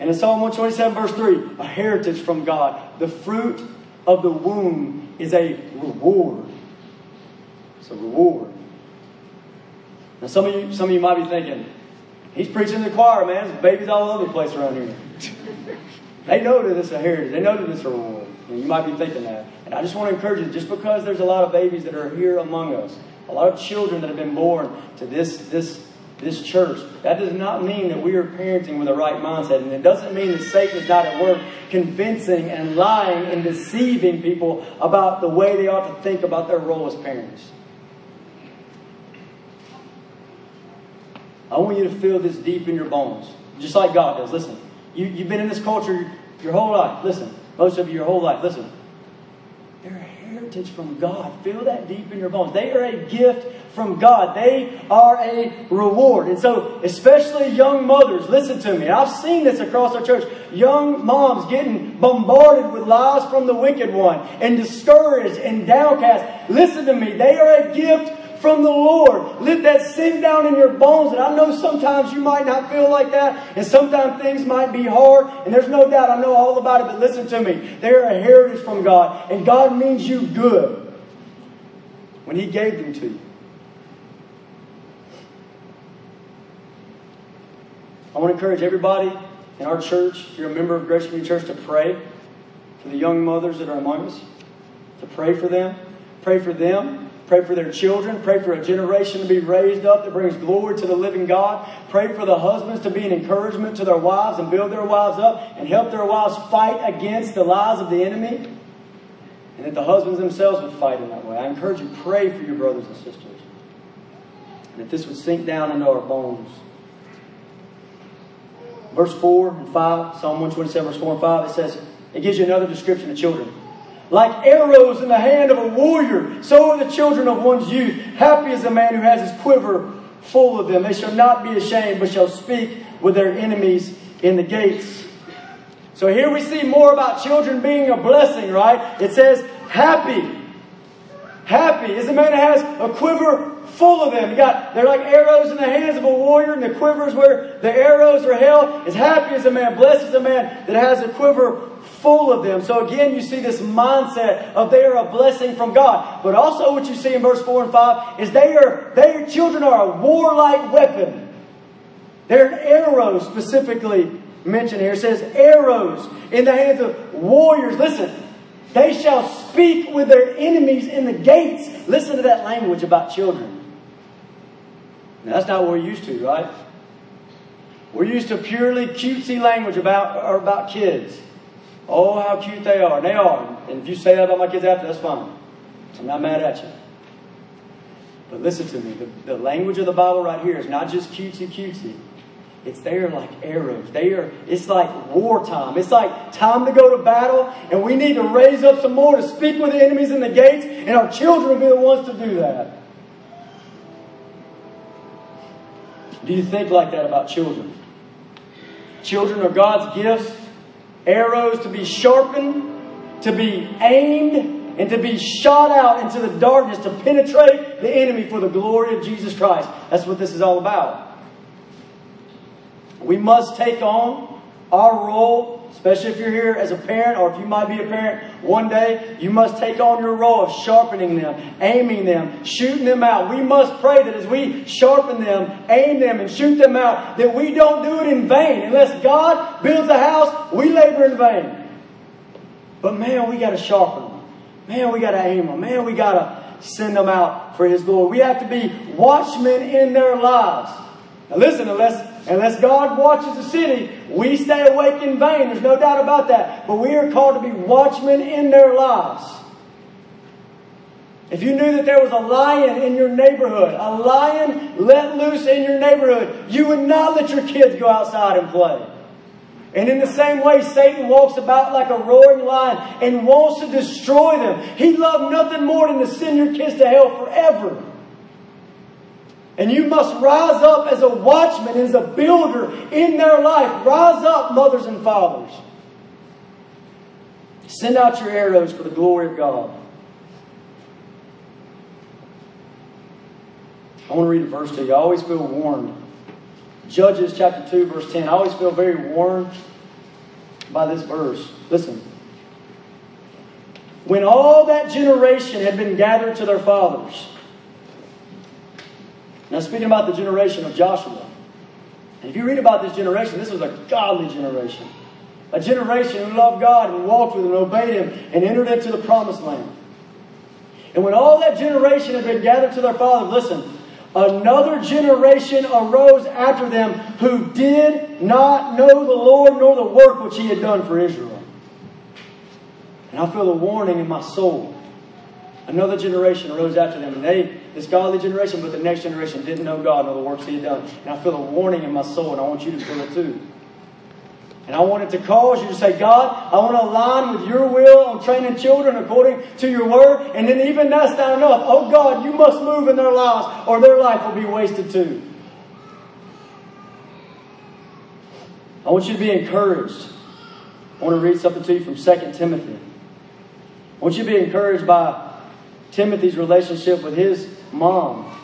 And in Psalm 127, verse 3, a heritage from God. The fruit of the womb is a reward. It's a reward. Now, some of you, some of you might be thinking, he's preaching the choir, man. There's babies all over the place around here. they know that it's a heritage. They know that it's a reward. And you might be thinking that. And I just want to encourage you, just because there's a lot of babies that are here among us, a lot of children that have been born to this, this, this church, that does not mean that we are parenting with the right mindset. And it doesn't mean that Satan is not at work convincing and lying and deceiving people about the way they ought to think about their role as parents. I want you to feel this deep in your bones, just like God does. Listen, you, you've been in this culture your whole life. Listen, most of you your whole life. Listen, they're a heritage from God. Feel that deep in your bones. They are a gift from God. They are a reward. And so, especially young mothers, listen to me. I've seen this across our church. Young moms getting bombarded with lies from the wicked one and discouraged and downcast. Listen to me. They are a gift from the Lord. Let that sink down in your bones. And I know sometimes you might not feel like that, and sometimes things might be hard, and there's no doubt I know all about it, but listen to me. They're a heritage from God, and God means you good when He gave them to you. I want to encourage everybody in our church, if you're a member of Grace Community Church, to pray for the young mothers that are among us, to pray for them. Pray for them Pray for their children. Pray for a generation to be raised up that brings glory to the living God. Pray for the husbands to be an encouragement to their wives and build their wives up and help their wives fight against the lies of the enemy. And that the husbands themselves would fight in that way. I encourage you, pray for your brothers and sisters. And that this would sink down into our bones. Verse 4 and 5, Psalm 127, verse 4 and 5, it says, it gives you another description of children. Like arrows in the hand of a warrior, so are the children of one's youth. Happy is the man who has his quiver full of them. They shall not be ashamed, but shall speak with their enemies in the gates. So here we see more about children being a blessing, right? It says, happy. Happy is the man who has a quiver full of them. You got they're like arrows in the hands of a warrior, and the quivers where the arrows are held. As happy as a man, blessed is a man that has a quiver full of them. So again, you see this mindset of they are a blessing from God. But also what you see in verse 4 and 5 is they are their children are a warlike weapon. They're arrows specifically mentioned here. It says arrows in the hands of warriors. Listen, they shall speak with their enemies in the gates. Listen to that language about children. Now, that's not what we're used to, right? We're used to purely cutesy language about, about kids. Oh, how cute they are. And They are. And if you say that about my kids after, that's fine. I'm not mad at you. But listen to me. The, the language of the Bible right here is not just cutesy cutesy. It's there like arrows. They are, it's like wartime. It's like time to go to battle, and we need to raise up some more to speak with the enemies in the gates, and our children will be the ones to do that. Do you think like that about children? Children are God's gifts, arrows to be sharpened, to be aimed, and to be shot out into the darkness to penetrate the enemy for the glory of Jesus Christ. That's what this is all about. We must take on our role, especially if you're here as a parent or if you might be a parent one day, you must take on your role of sharpening them, aiming them, shooting them out. We must pray that as we sharpen them, aim them, and shoot them out, that we don't do it in vain. Unless God builds a house, we labor in vain. But man, we got to sharpen them. Man, we got to aim them. Man, we got to send them out for His glory. We have to be watchmen in their lives. Now listen, unless Unless God watches the city, we stay awake in vain. There's no doubt about that. But we are called to be watchmen in their lives. If you knew that there was a lion in your neighborhood, a lion let loose in your neighborhood, you would not let your kids go outside and play. And in the same way, Satan walks about like a roaring lion and wants to destroy them. He loved nothing more than to send your kids to hell forever. And you must rise up as a watchman, as a builder in their life. Rise up, mothers and fathers. Send out your arrows for the glory of God. I want to read a verse to you. I always feel warned. Judges chapter 2, verse 10. I always feel very warned by this verse. Listen. When all that generation had been gathered to their fathers, now, speaking about the generation of Joshua, and if you read about this generation, this was a godly generation. A generation who loved God and walked with Him and obeyed Him and entered into the promised land. And when all that generation had been gathered to their father, listen, another generation arose after them who did not know the Lord nor the work which He had done for Israel. And I feel a warning in my soul. Another generation arose after them, and they this godly generation, but the next generation didn't know God nor the works He had done. And I feel a warning in my soul, and I want you to feel it too. And I want it to cause you to say, God, I want to align with your will on training children according to your word. And then even that's not enough. Oh God, you must move in their lives or their life will be wasted too. I want you to be encouraged. I want to read something to you from 2 Timothy. I want you to be encouraged by Timothy's relationship with his mom.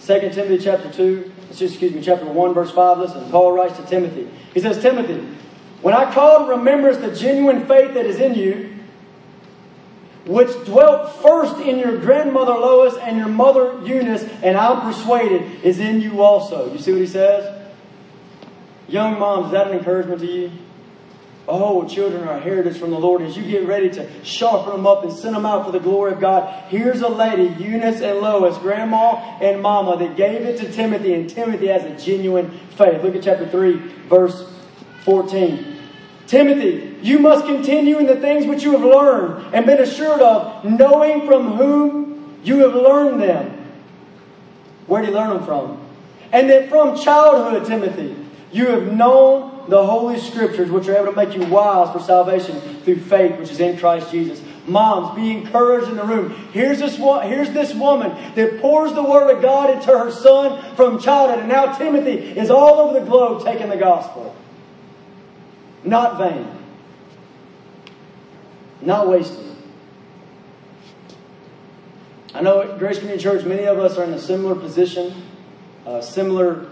2 Timothy chapter 2, excuse me, chapter 1, verse 5. Listen, Paul writes to Timothy. He says, Timothy, when I call to remembrance the genuine faith that is in you, which dwelt first in your grandmother Lois and your mother Eunice, and I'm persuaded is in you also. You see what he says? Young moms, is that an encouragement to you? Oh, children are heritage from the Lord. As you get ready to sharpen them up and send them out for the glory of God, here's a lady, Eunice and Lois, grandma and mama, that gave it to Timothy, and Timothy has a genuine faith. Look at chapter 3, verse 14. Timothy, you must continue in the things which you have learned and been assured of, knowing from whom you have learned them. Where did you learn them from? And that from childhood, Timothy, you have known the Holy Scriptures, which are able to make you wise for salvation through faith, which is in Christ Jesus. Moms, be encouraged in the room. Here's this, here's this woman that pours the Word of God into her son from childhood. And now Timothy is all over the globe taking the gospel. Not vain. Not wasted. I know at Grace Community Church, many of us are in a similar position, similar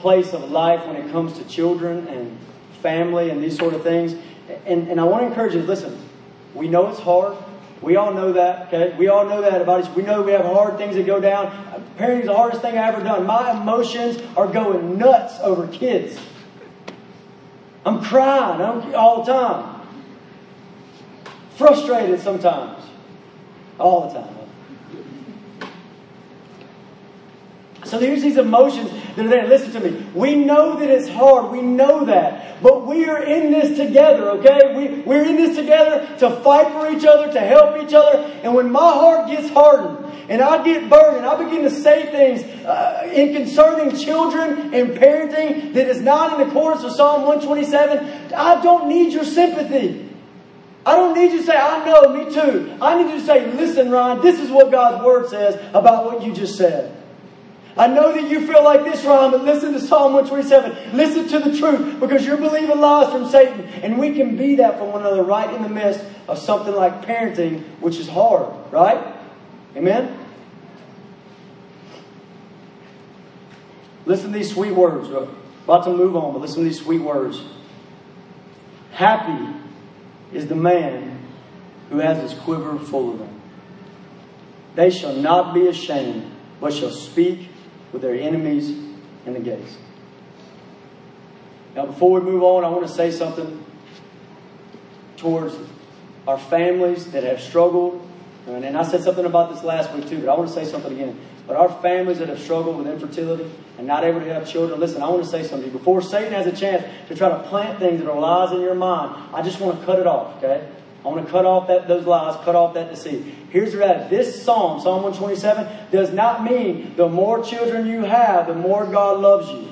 place of life when it comes to children and family and these sort of things. And, and I want to encourage you listen, we know it's hard. We all know that, okay? We all know that about us. We know we have hard things that go down. Parenting is the hardest thing I've ever done. My emotions are going nuts over kids. I'm crying all the time. Frustrated sometimes. All the time. So there's these emotions that are there. Listen to me. We know that it's hard. We know that. But we are in this together, okay? We, we're in this together to fight for each other, to help each other. And when my heart gets hardened, and I get burned, and I begin to say things uh, in concerning children and parenting that is not in accordance with Psalm 127, I don't need your sympathy. I don't need you to say, I know, me too. I need you to say, listen, Ron, this is what God's Word says about what you just said. I know that you feel like this, Ron, but listen to Psalm 127. Listen to the truth because you're believing lies from Satan. And we can be that for one another right in the midst of something like parenting, which is hard, right? Amen? Listen to these sweet words. We're about to move on, but listen to these sweet words. Happy is the man who has his quiver full of them. They shall not be ashamed, but shall speak with their enemies in the gates. Now, before we move on, I want to say something towards our families that have struggled. And I said something about this last week too, but I want to say something again. But our families that have struggled with infertility and not able to have children, listen, I want to say something. Before Satan has a chance to try to plant things that are lies in your mind, I just want to cut it off, okay? I want to cut off that, those lies, cut off that deceit. Here's the reality. This psalm, Psalm 127, does not mean the more children you have, the more God loves you.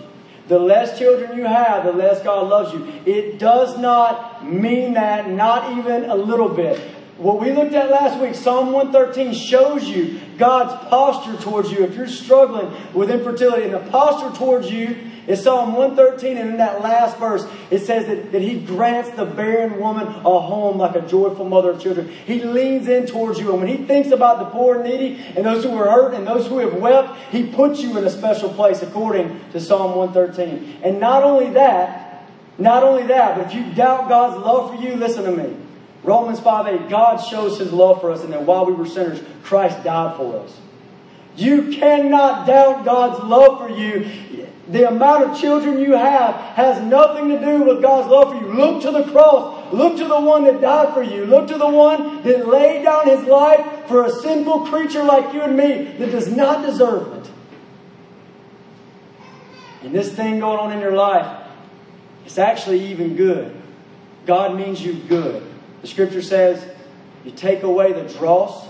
The less children you have, the less God loves you. It does not mean that, not even a little bit. What we looked at last week, Psalm 113, shows you God's posture towards you. If you're struggling with infertility, and the posture towards you in Psalm 113 and in that last verse, it says that, that He grants the barren woman a home like a joyful mother of children. He leans in towards you. And when He thinks about the poor and needy and those who are hurt and those who have wept, He puts you in a special place according to Psalm 113. And not only that, not only that, but if you doubt God's love for you, listen to me. Romans 5 8, God shows His love for us, and that while we were sinners, Christ died for us. You cannot doubt God's love for you. The amount of children you have has nothing to do with God's love for you. Look to the cross. Look to the one that died for you. Look to the one that laid down his life for a sinful creature like you and me that does not deserve it. And this thing going on in your life, it's actually even good. God means you good. The scripture says, you take away the dross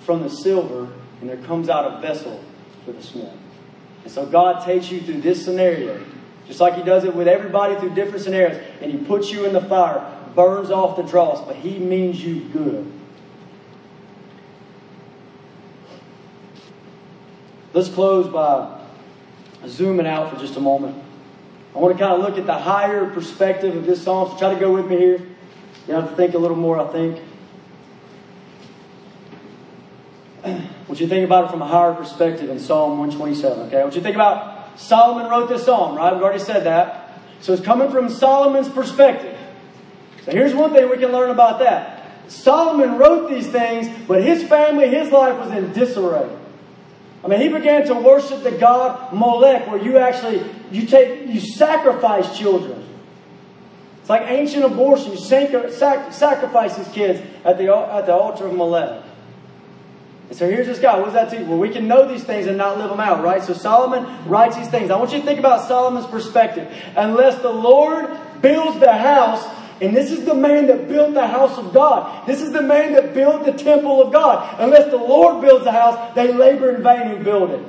from the silver, and there comes out a vessel for the smith. And so God takes you through this scenario, just like He does it with everybody through different scenarios, and He puts you in the fire, burns off the dross, but He means you good. Let's close by zooming out for just a moment. I want to kind of look at the higher perspective of this psalm. So try to go with me here. You have to think a little more, I think. <clears throat> What you think about it from a higher perspective in Psalm 127, okay? What you think about Solomon wrote this psalm, right? We've already said that. So it's coming from Solomon's perspective. So here's one thing we can learn about that. Solomon wrote these things, but his family, his life was in disarray. I mean, he began to worship the god Molech, where you actually you take you sacrifice children. It's like ancient abortion. You sacrifice these kids at the at the altar of Molech. And so here's this guy. What does that teach? Well, we can know these things and not live them out, right? So Solomon writes these things. I want you to think about Solomon's perspective. Unless the Lord builds the house, and this is the man that built the house of God. This is the man that built the temple of God. Unless the Lord builds the house, they labor in vain who build it.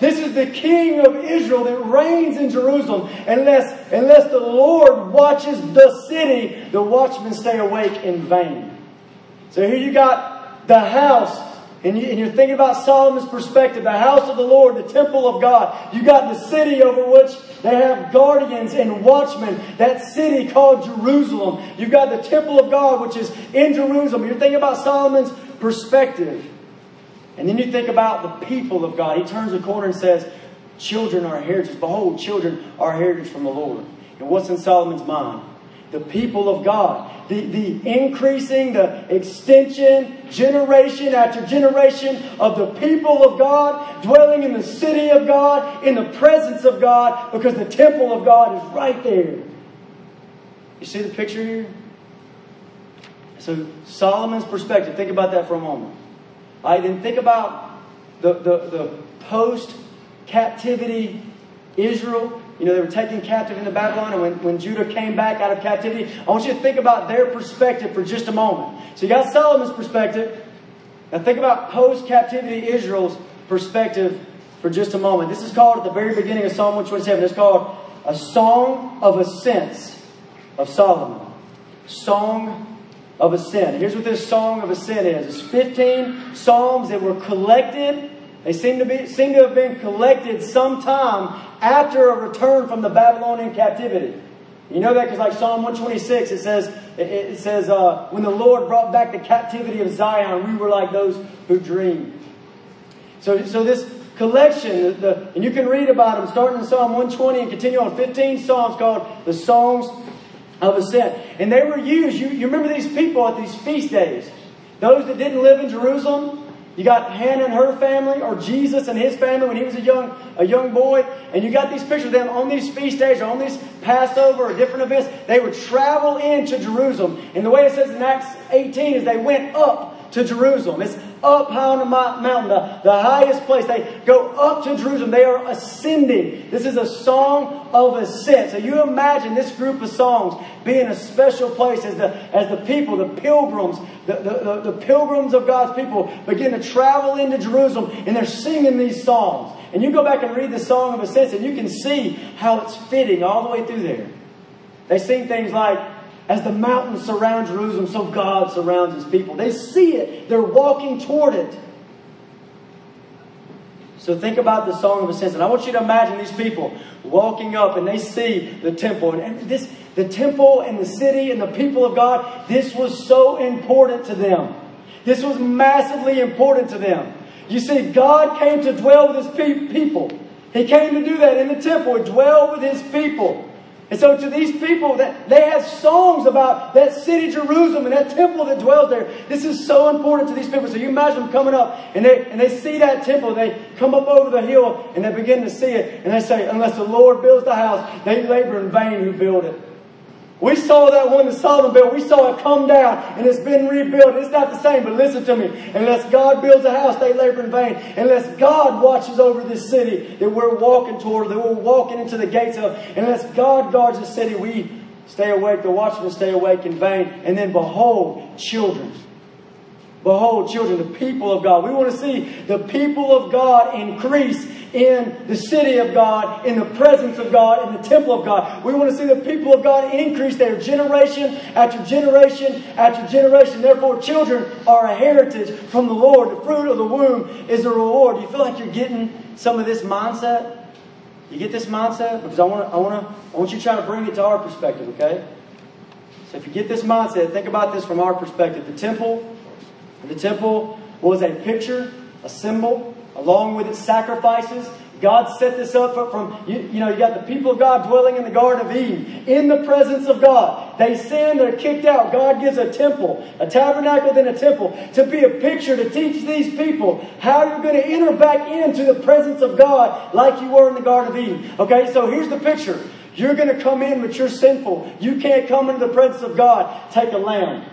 This is the king of Israel that reigns in Jerusalem. Unless, unless the Lord watches the city, the watchmen stay awake in vain. So here you got the house and, you, are thinking about Solomon's perspective, the house of the Lord, the temple of God. You got the city over which they have guardians and watchmen, that city called Jerusalem. You've got the temple of God, which is in Jerusalem. You're thinking about Solomon's perspective. And then you think about the people of God. He turns the corner and says, Children are heritage. Behold, children are heritage from the Lord. And what's in Solomon's mind? The people of God. The, the increasing, the extension, generation after generation of the people of God, dwelling in the city of God, in the presence of God, because the temple of God is right there. You see the picture here? So, Solomon's perspective, think about that for a moment. All right, then think about the, the, the post captivity Israel. You know, they were taken captive into Babylon, and when, when Judah came back out of captivity, I want you to think about their perspective for just a moment. So you got Solomon's perspective. Now think about post captivity Israel's perspective for just a moment. This is called at the very beginning of Psalm 127. It's called a song of ascents of Solomon. Song of ascent. Here's what this song of ascent is. It's 15 psalms that were collected they seem to, be, seem to have been collected sometime after a return from the Babylonian captivity. You know that because, like Psalm 126, it says, it, it says, uh, when the Lord brought back the captivity of Zion, we were like those who dreamed. So, so this collection, the, the, and you can read about them starting in Psalm 120 and continue on 15 Psalms called the Songs of Ascent. And they were used, you, you remember these people at these feast days, those that didn't live in Jerusalem, you got Hannah and her family, or Jesus and his family when he was a young, a young boy. And you got these pictures of them on these feast days, or on these Passover, or different events. They would travel into Jerusalem. And the way it says in Acts 18 is they went up to Jerusalem. It's up high on the mountain, the, the highest place. They go up to Jerusalem. They are ascending. This is a song of ascent. So you imagine this group of songs being a special place as the, as the people, the pilgrims, the, the, the, the pilgrims of God's people begin to travel into Jerusalem and they're singing these songs. And you go back and read the Song of Ascent and you can see how it's fitting all the way through there. They sing things like, as the mountains surround Jerusalem, so God surrounds his people. They see it, they're walking toward it. So think about the Song of Ascent. And I want you to imagine these people walking up and they see the temple. And this the temple and the city and the people of God, this was so important to them. This was massively important to them. You see, God came to dwell with his people. He came to do that in the temple, dwell with his people. And so to these people, that they have songs about that city Jerusalem and that temple that dwells there. This is so important to these people. So you imagine them coming up and they and they see that temple, they come up over the hill and they begin to see it, and they say, Unless the Lord builds the house, they labor in vain who build it. We saw that one that Solomon built. We saw it come down and it's been rebuilt. It's not the same, but listen to me. Unless God builds a house, they labor in vain. Unless God watches over this city that we're walking toward, that we're walking into the gates of, unless God guards the city, we stay awake. The watchmen stay awake in vain. And then behold, children. Behold, children, the people of God. We want to see the people of God increase in the city of God, in the presence of God, in the temple of God. We want to see the people of God increase their generation after generation after generation. Therefore, children are a heritage from the Lord. The fruit of the womb is a reward. You feel like you're getting some of this mindset? You get this mindset? Because I want to, I want to, I want you to try to bring it to our perspective, okay? So if you get this mindset, think about this from our perspective. The temple, the temple was a picture, a symbol, along with its sacrifices. God set this up from, you, you, know, you got the people of God dwelling in the Garden of Eden, in the presence of God. They sin, they're kicked out. God gives a temple, a tabernacle, then a temple, to be a picture to teach these people how you're going to enter back into the presence of God like you were in the Garden of Eden. Okay, so here's the picture. You're going to come in, but you're sinful. You can't come into the presence of God. Take a lamb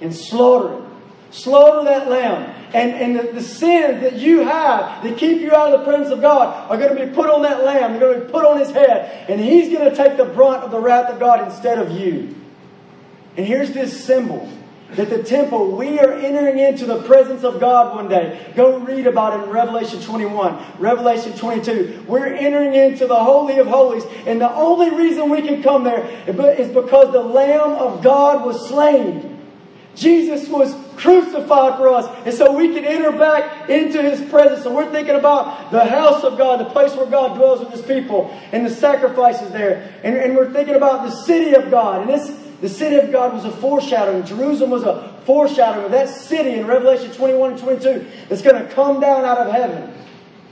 and slaughter it. Slaughter that lamb. And, and the, the sins that you have that keep you out of the presence of God are going to be put on that lamb. They're going to be put on his head. And he's going to take the brunt of the wrath of God instead of you. And here's this symbol that the temple, we are entering into the presence of God one day. Go read about it in Revelation 21, Revelation 22. We're entering into the Holy of Holies. And the only reason we can come there is because the Lamb of God was slain. Jesus was crucified for us. And so we can enter back into his presence. So we're thinking about the house of God, the place where God dwells with his people, and the sacrifices there. And, and we're thinking about the city of God. And this the city of God was a foreshadowing. Jerusalem was a foreshadowing of that city in Revelation 21 and 22 that's going to come down out of heaven.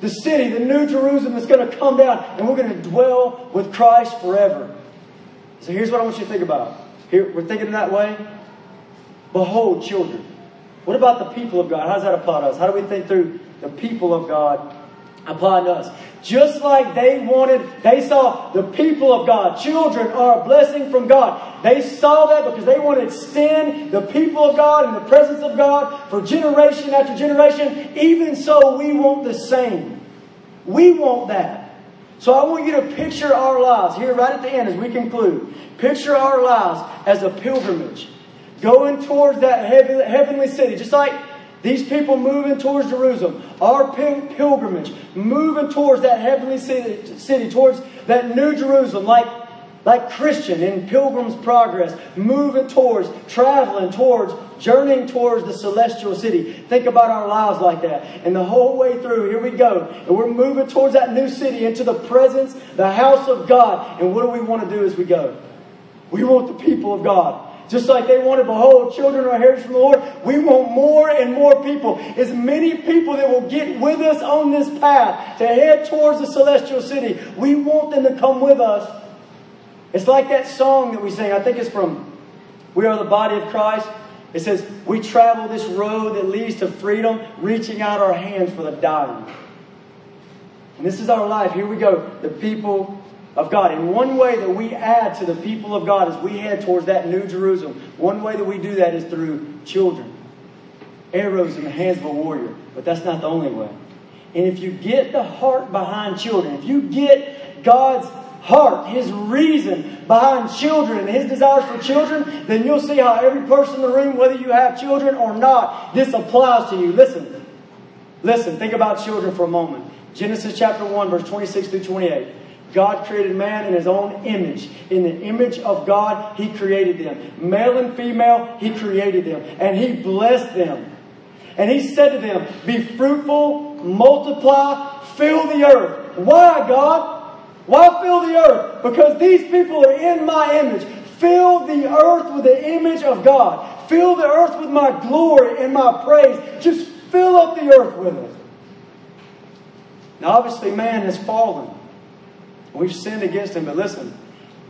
The city, the new Jerusalem that's going to come down, and we're going to dwell with Christ forever. So here's what I want you to think about. Here, we're thinking that way. Behold, children. What about the people of God? How's that to us? How do we think through the people of God to us? Just like they wanted, they saw the people of God, children are a blessing from God. They saw that because they want to extend the people of God and the presence of God for generation after generation. Even so, we want the same. We want that. So I want you to picture our lives here right at the end as we conclude. Picture our lives as a pilgrimage going towards that heavenly city, just like these people moving towards Jerusalem, our pilgrimage, moving towards that heavenly city, city, towards that new Jerusalem, like, like Christian in Pilgrim's Progress, moving towards, traveling towards, journeying towards the celestial city. Think about our lives like that. And the whole way through, here we go. And we're moving towards that new city, into the presence, the house of God. And what do we want to do as we go? We want the people of God just like they wanted, behold, children are heritage from the Lord, we want more and more people. As many people that will get with us on this path to head towards the celestial city. We want them to come with us. It's like that song that we sing. I think it's from We Are the Body of Christ. It says, We travel this road that leads to freedom, reaching out our hands for the dying. And this is our life. Here we go. The people of God. And one way that we add to the people of God as we head towards that new Jerusalem, one way that we do that is through children. Arrows in the hands of a warrior. But that's not the only way. And if you get the heart behind children, if you get God's heart, His reason behind children His desires for children, then you'll see how every person in the room, whether you have children or not, this applies to you. Listen. Listen, think about children for a moment. Genesis chapter 1, verse 26 through 28. God created man in his own image. In the image of God, he created them. Male and female, he created them. And he blessed them. And he said to them, Be fruitful, multiply, fill the earth. Why, God? Why fill the earth? Because these people are in my image. Fill the earth with the image of God. Fill the earth with my glory and my praise. Just fill up the earth with it. Now, obviously, man has fallen. We've sinned against him. But listen,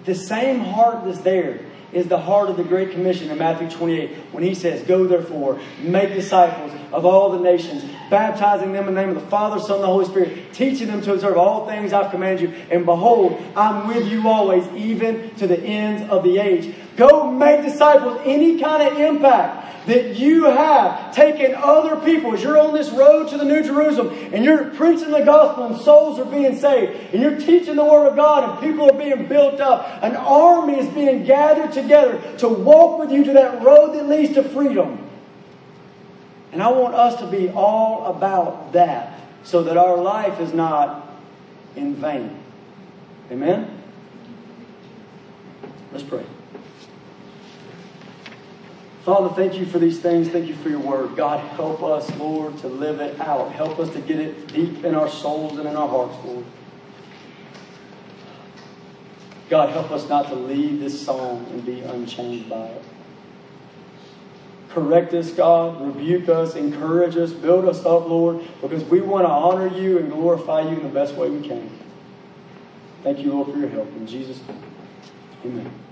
the same heart that's there is the heart of the Great Commission in Matthew 28 when he says, Go therefore, make disciples of all the nations, baptizing them in the name of the Father, Son, and the Holy Spirit, teaching them to observe all things I've commanded you. And behold, I'm with you always, even to the ends of the age. Go make disciples, any kind of impact that you have taken other people as you're on this road to the New Jerusalem and you're preaching the gospel and souls are being saved and you're teaching the Word of God and people are being built up. An army is being gathered together to walk with you to that road that leads to freedom. And I want us to be all about that so that our life is not in vain. Amen? Let's pray. Father, thank you for these things. Thank you for your word. God, help us, Lord, to live it out. Help us to get it deep in our souls and in our hearts, Lord. God, help us not to leave this song and be unchanged by it. Correct us, God. Rebuke us. Encourage us. Build us up, Lord, because we want to honor you and glorify you in the best way we can. Thank you, Lord, for your help. In Jesus' name, amen.